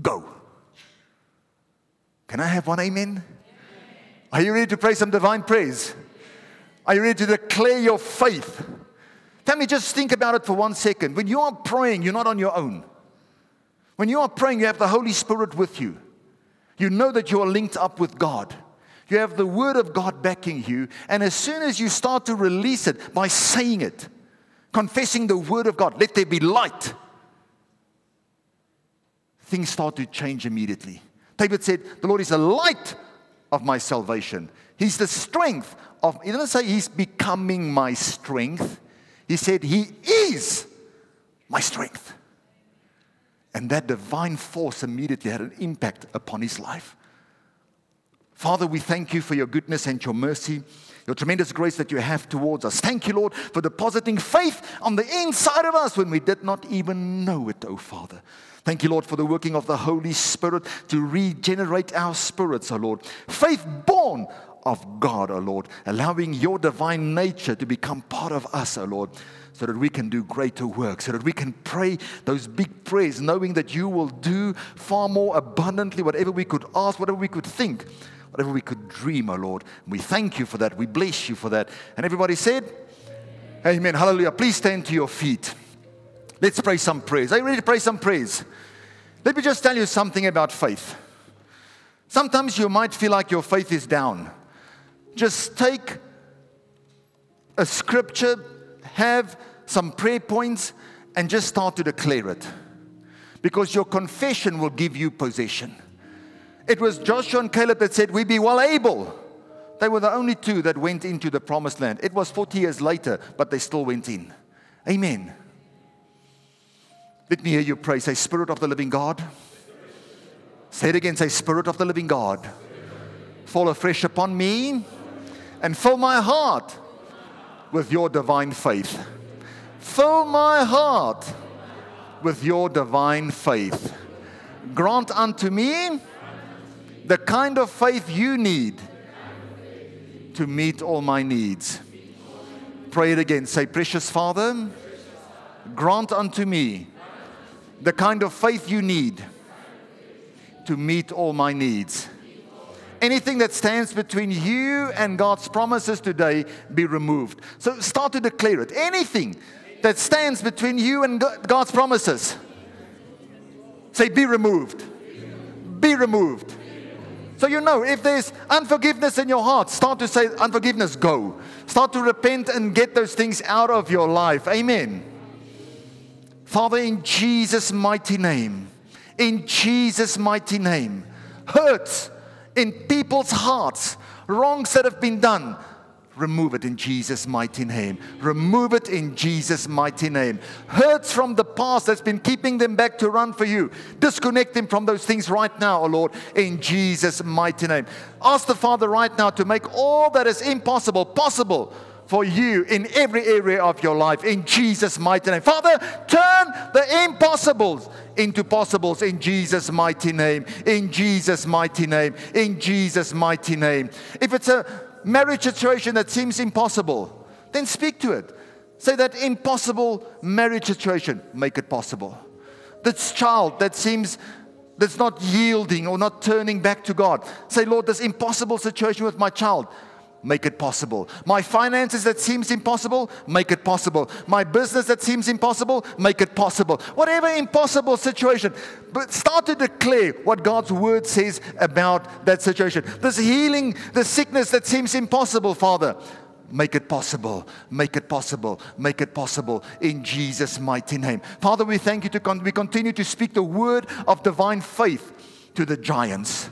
go. Can I have one amen? Are you ready to pray some divine prayers? Are you ready to declare your faith? Tell me, just think about it for one second. When you are praying, you're not on your own. When you are praying, you have the Holy Spirit with you. You know that you are linked up with God. You have the Word of God backing you. And as soon as you start to release it by saying it, confessing the Word of God, let there be light, things start to change immediately. David said, The Lord is the light of my salvation. He's the strength of, he didn't say he's becoming my strength. He said, He is my strength. And that divine force immediately had an impact upon his life. Father, we thank you for your goodness and your mercy, your tremendous grace that you have towards us. Thank you, Lord, for depositing faith on the inside of us when we did not even know it, oh Father. Thank you, Lord, for the working of the Holy Spirit to regenerate our spirits, oh Lord. Faith born of God, oh Lord, allowing your divine nature to become part of us, oh Lord so that we can do greater work, so that we can pray those big prayers, knowing that you will do far more abundantly whatever we could ask, whatever we could think, whatever we could dream, O Lord. We thank you for that. We bless you for that. And everybody said, Amen. Hallelujah. Please stand to your feet. Let's pray some prayers. Are you ready to pray some prayers? Let me just tell you something about faith. Sometimes you might feel like your faith is down. Just take a scripture, have some prayer points, and just start to declare it. Because your confession will give you possession. It was Joshua and Caleb that said, We be well able. They were the only two that went into the promised land. It was 40 years later, but they still went in. Amen. Let me hear you pray. Say, Spirit of the living God. Say it again. Say, Spirit of the living God. Fall afresh upon me and fill my heart with your divine faith. Fill my heart with your divine faith. Grant unto me the kind of faith you need to meet all my needs. Pray it again. Say, Precious Father, grant unto me the kind of faith you need to meet all my needs. Anything that stands between you and God's promises today be removed. So start to declare it. Anything that stands between you and God's promises, say, be removed. Be removed. So you know, if there's unforgiveness in your heart, start to say, unforgiveness, go. Start to repent and get those things out of your life. Amen. Father, in Jesus' mighty name, in Jesus' mighty name, hurts in people's hearts, wrongs that have been done, remove it in Jesus' mighty name. Remove it in Jesus' mighty name. Hurts from the past that's been keeping them back to run for you. Disconnect them from those things right now, oh Lord, in Jesus' mighty name. Ask the Father right now to make all that is impossible possible for you in every area of your life in Jesus' mighty name. Father, turn the impossibles into possibles in Jesus' mighty name. In Jesus' mighty name. In Jesus' mighty name. If it's a marriage situation that seems impossible, then speak to it. Say that impossible marriage situation, make it possible. This child that seems that's not yielding or not turning back to God. Say, Lord, this impossible situation with my child, make it possible. My finances that seems impossible, make it possible. My business that seems impossible, make it possible. Whatever impossible situation, but start to declare what God's word says about that situation. This healing, the sickness that seems impossible, Father, make it possible, make it possible, make it possible in Jesus' mighty name. Father, we thank you to con- we continue to speak the word of divine faith to the giants.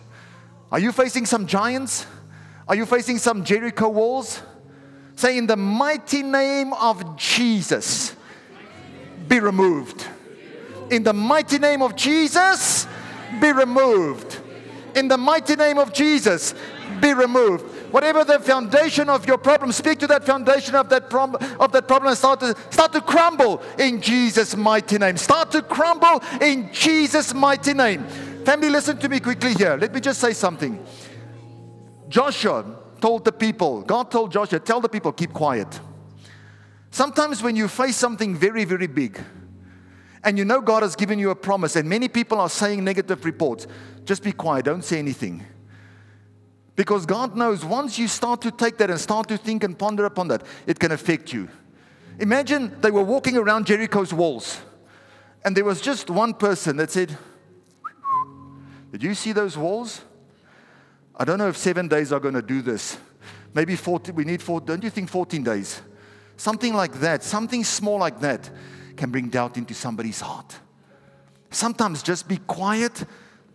Are you facing some giants? Are you facing some Jericho walls? Say, in the mighty name of Jesus, be removed. In the mighty name of Jesus, be removed. In the mighty name of Jesus, be removed. Whatever the foundation of your problem, speak to that foundation of that, prom- of that problem and start to, start to crumble in Jesus' mighty name. Start to crumble in Jesus' mighty name. Family, listen to me quickly here. Let me just say something. Joshua told the people, God told Joshua, tell the people, keep quiet. Sometimes when you face something very, very big, and you know God has given you a promise, and many people are saying negative reports, just be quiet, don't say anything. Because God knows once you start to take that and start to think and ponder upon that, it can affect you. Imagine they were walking around Jericho's walls, and there was just one person that said, Did you see those walls? I don't know if seven days are going to do this. Maybe 14, we need four, don't you think 14 days? Something like that, something small like that can bring doubt into somebody's heart. Sometimes just be quiet,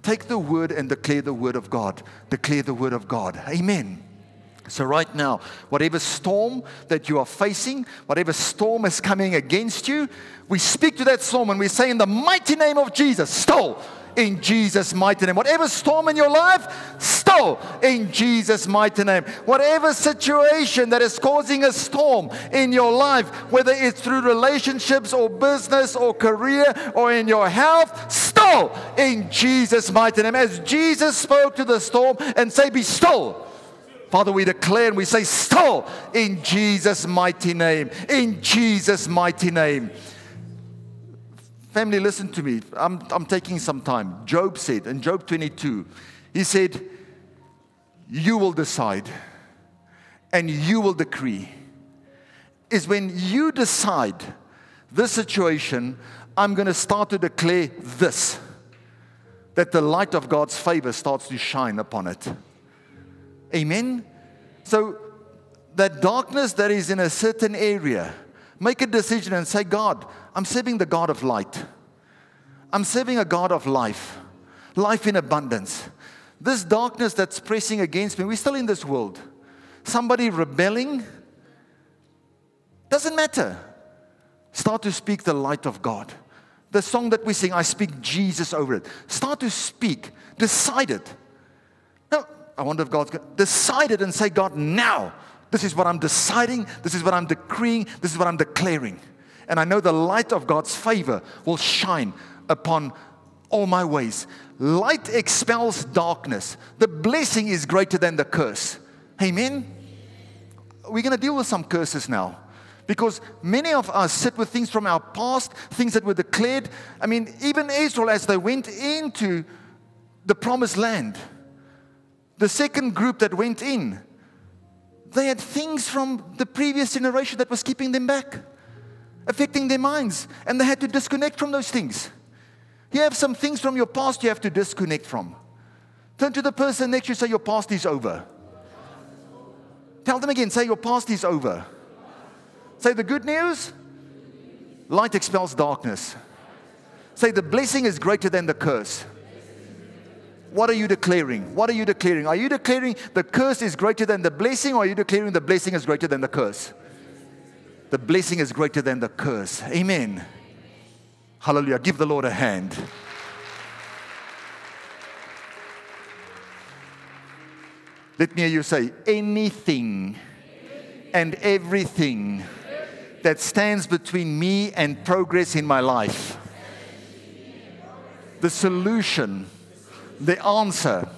take the word and declare the word of God. Declare the word of God. Amen. So, right now, whatever storm that you are facing, whatever storm is coming against you, we speak to that storm and we say, In the mighty name of Jesus, stall in Jesus' mighty name. Whatever storm in your life, still in Jesus' mighty name. Whatever situation that is causing a storm in your life, whether it's through relationships or business or career or in your health, still in Jesus' mighty name. As Jesus spoke to the storm and say, Be still. Father, we declare and we say, Still in Jesus' mighty name. In Jesus' mighty name. Family, listen to me. I'm, I'm taking some time. Job said in Job 22, he said, you will decide and you will decree is when you decide this situation, I'm going to start to declare this that the light of God's favor starts to shine upon it. Amen? So, that darkness that is in a certain area, make a decision and say, God, I'm serving the God of light. I'm serving a God of life, life in abundance. This darkness that's pressing against me, we're still in this world. Somebody rebelling, doesn't matter. Start to speak the light of God. The song that we sing, I speak Jesus over it. Start to speak. Decide it. No, I wonder if God's going to decide it and say, God, now, this is what I'm deciding. This is what I'm decreeing. This is what I'm declaring. And I know the light of God's favor will shine upon all my ways. Light expels darkness. The blessing is greater than the curse. Amen. We're going to deal with some curses now. Because many of us sit with things from our past, things that were declared. I mean, even Israel, as they went into the promised land, the second group that went in, they had things from the previous generation that was keeping them back, affecting their minds, and they had to disconnect from those things. You have some things from your past you have to disconnect from. Turn to the person next to you, say, Your past is over. Tell them again, say, Your past is over. Say the good news light expels darkness. Say the blessing is greater than the curse. What are you declaring? What are you declaring? Are you declaring the curse is greater than the blessing, or are you declaring the blessing is greater than the curse? The blessing is greater than the curse. Amen. Hallelujah. Give the Lord a hand. Let me hear you say anything and everything that stands between me and progress in my life. The solution, the answer.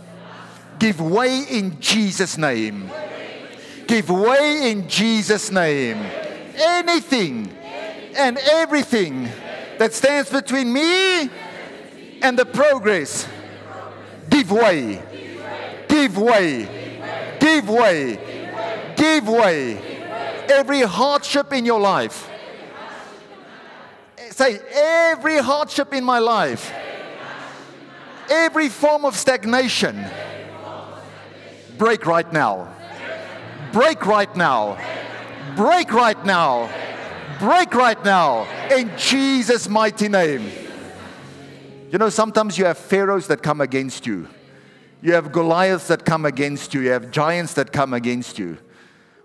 Give way in Jesus' name. Give way in Jesus' name. Anything and everything that stands between me and the progress, give way. Give way. Give way. Give way every hardship in your life. Say, every hardship in my life, every form of stagnation, break right now. Break right now. Break right now. Break right now. In Jesus' mighty name. You know, sometimes you have pharaohs that come against you. You have Goliaths that come against you. You have giants that come against you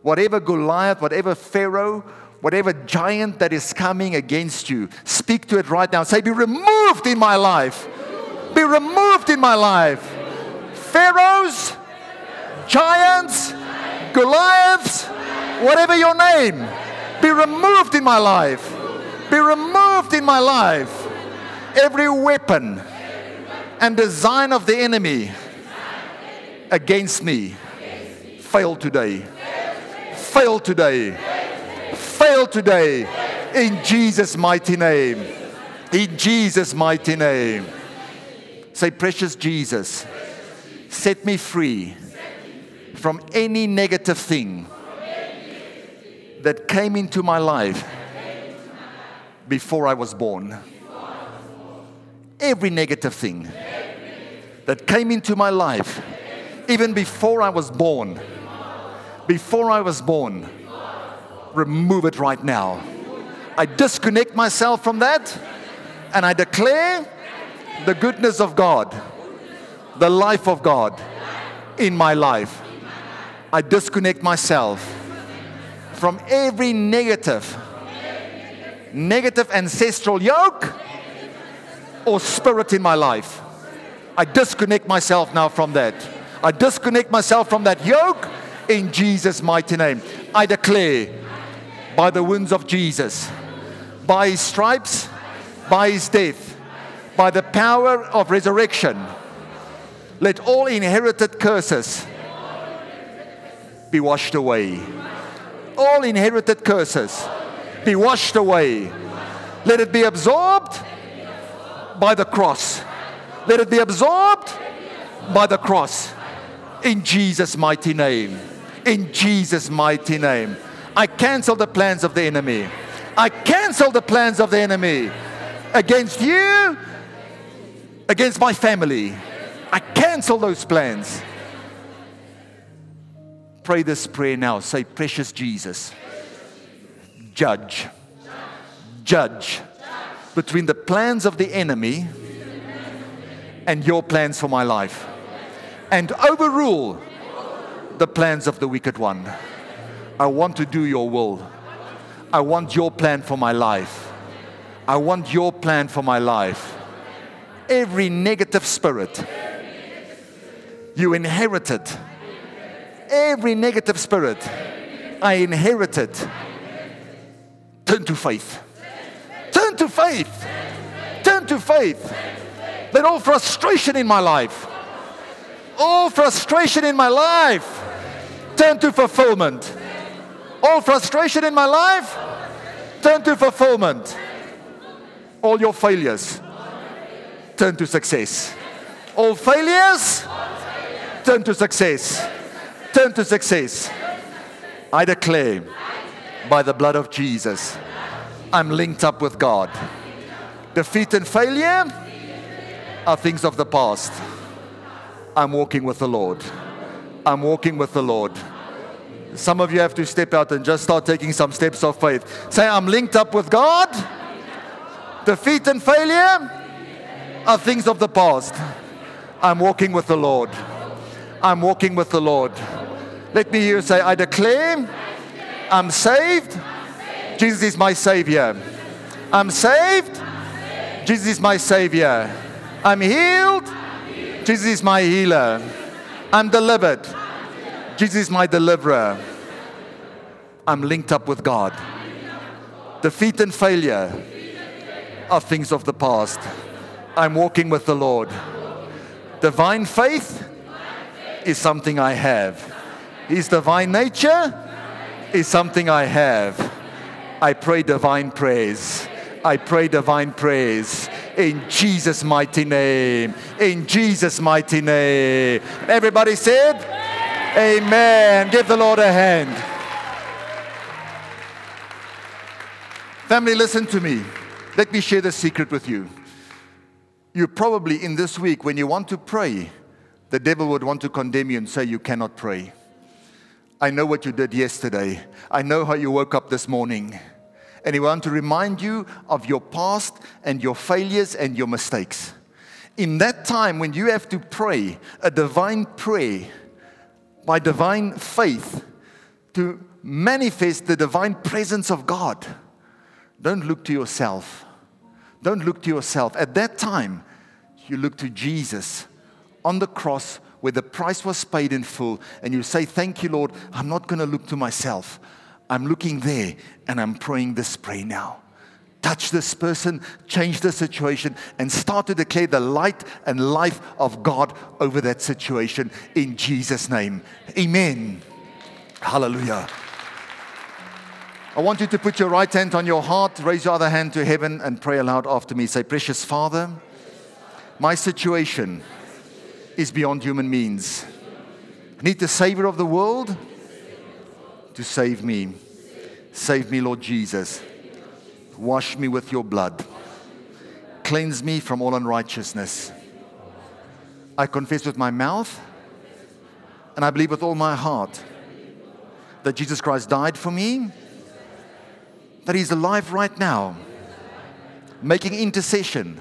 whatever Goliath, whatever Pharaoh, whatever giant that is coming against you, speak to it right now. Say, Be removed in my life. Be removed in my life. Pharaohs, giants, Goliaths, whatever your name, be removed in my life. Be removed in my life. Every weapon and design of the enemy against me fail today fail today. Fail today. In Jesus' mighty name. In Jesus' mighty name. Say, Precious Jesus, set me free from any negative thing that came into my life before I was born. Every negative thing that came into my life even before I was born before I was born. Remove it right now. I disconnect myself from that and I declare the goodness of God, the life of God in my life. I disconnect myself from every negative, negative ancestral yoke or spirit in my life. I disconnect myself now from that. I disconnect myself from that yoke in Jesus' mighty name. I declare by the wounds of Jesus, by his stripes, by his death, by the power of resurrection, let all inherited curses be washed away. All inherited curses be washed away. Let it be absorbed by the cross. Let it be absorbed by the cross In Jesus' mighty name. In Jesus' mighty name. I cancel the plans of the enemy. I cancel the plans of the enemy against you, against my family. I cancel those plans. Pray this prayer now. Say, Precious Jesus, judge, judge between the plans of the enemy and your plans for my life, and overrule the plans of the wicked one. I want to do your will. I want your plan for my life. I want your plan for my life. Every negative spirit you inherited, every negative spirit I inherited, turn to faith. Turn to faith. Turn to faith. Let all frustration in my life, all frustration in my life, turn to fulfillment. All frustration in my life, turn to fulfillment. All your failures, turn to success. All failures, turn to success. Turn to success. I declare by the blood of Jesus, I'm linked up with God. Defeat and failure are things of the past. I'm walking with the Lord. I'm walking with the Lord. Some of you have to step out and just start taking some steps of faith. Say, I'm linked up with God. Defeat and failure are things of the past. I'm walking with the Lord. I'm walking with the Lord. Let me hear you say, I declare I'm saved. Jesus is my Savior. I'm saved. Jesus is my Savior. I'm healed. Jesus is my healer. I'm delivered. Jesus is my deliverer. I'm linked up with God. Defeat and failure are things of the past. I'm walking with the Lord. Divine faith is something I have. His divine nature is something I have. I pray divine prayers. I pray divine prayers in Jesus' mighty name. In Jesus' mighty name. Everybody said, Amen. Give the Lord a hand. Family, listen to me. Let me share the secret with you. You probably, in this week, when you want to pray, the devil would want to condemn you and say you cannot pray. I know what you did yesterday. I know how you woke up this morning. And he wants to remind you of your past and your failures and your mistakes. In that time when you have to pray a divine prayer by divine faith to manifest the divine presence of God, don't look to yourself. Don't look to yourself. At that time, you look to Jesus on the cross where the price was paid in full, and you say, Thank you, Lord. I'm not going to look to myself. I'm looking there and I'm praying this prayer now. Touch this person, change the situation, and start to declare the light and life of God over that situation in Jesus' name. Amen. Hallelujah. I want you to put your right hand on your heart, raise your other hand to heaven, and pray aloud after me. Say, Precious Father, my situation is beyond human means. I need the Savior of the world to save me. Save me, Lord Jesus. Wash me with your blood. Cleanse me from all unrighteousness. I confess with my mouth and I believe with all my heart that Jesus Christ died for me, that He's alive right now, making intercession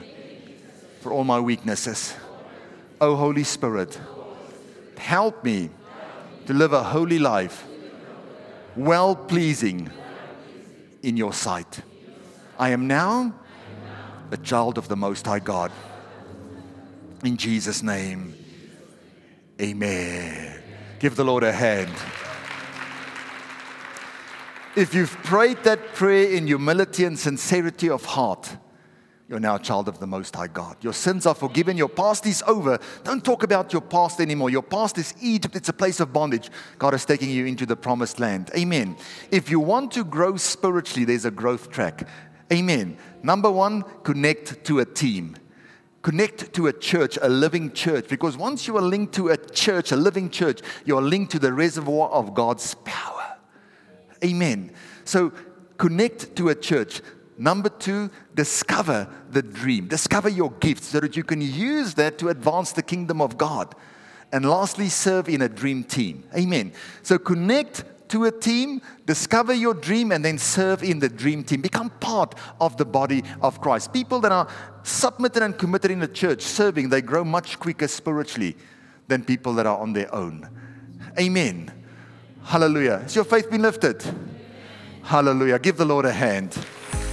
for all my weaknesses. Oh, Holy Spirit, help me to live a holy life, well pleasing in your sight. I am now a child of the Most High God. In Jesus' name, amen. Give the Lord a hand. If you've prayed that prayer in humility and sincerity of heart, you're now a child of the Most High God. Your sins are forgiven. Your past is over. Don't talk about your past anymore. Your past is Egypt. It's a place of bondage. God is taking you into the promised land. Amen. If you want to grow spiritually, there's a growth track. Amen. Number one, connect to a team. connect to a church, a living church, because once you are linked to a church, a living church, you are linked to the reservoir of God's power. Amen. So connect to a church. Number two, discover the dream. Discover your gifts so that you can use that to advance the kingdom of God. And lastly, serve in a dream team. Amen. So connect to a team, discover your dream, and then serve in the dream team. Become part of the body of Christ. People that are submitted and committed in the church, serving, they grow much quicker spiritually than people that are on their own. Amen. Hallelujah. Has your faith been lifted? Hallelujah. Give the Lord a hand.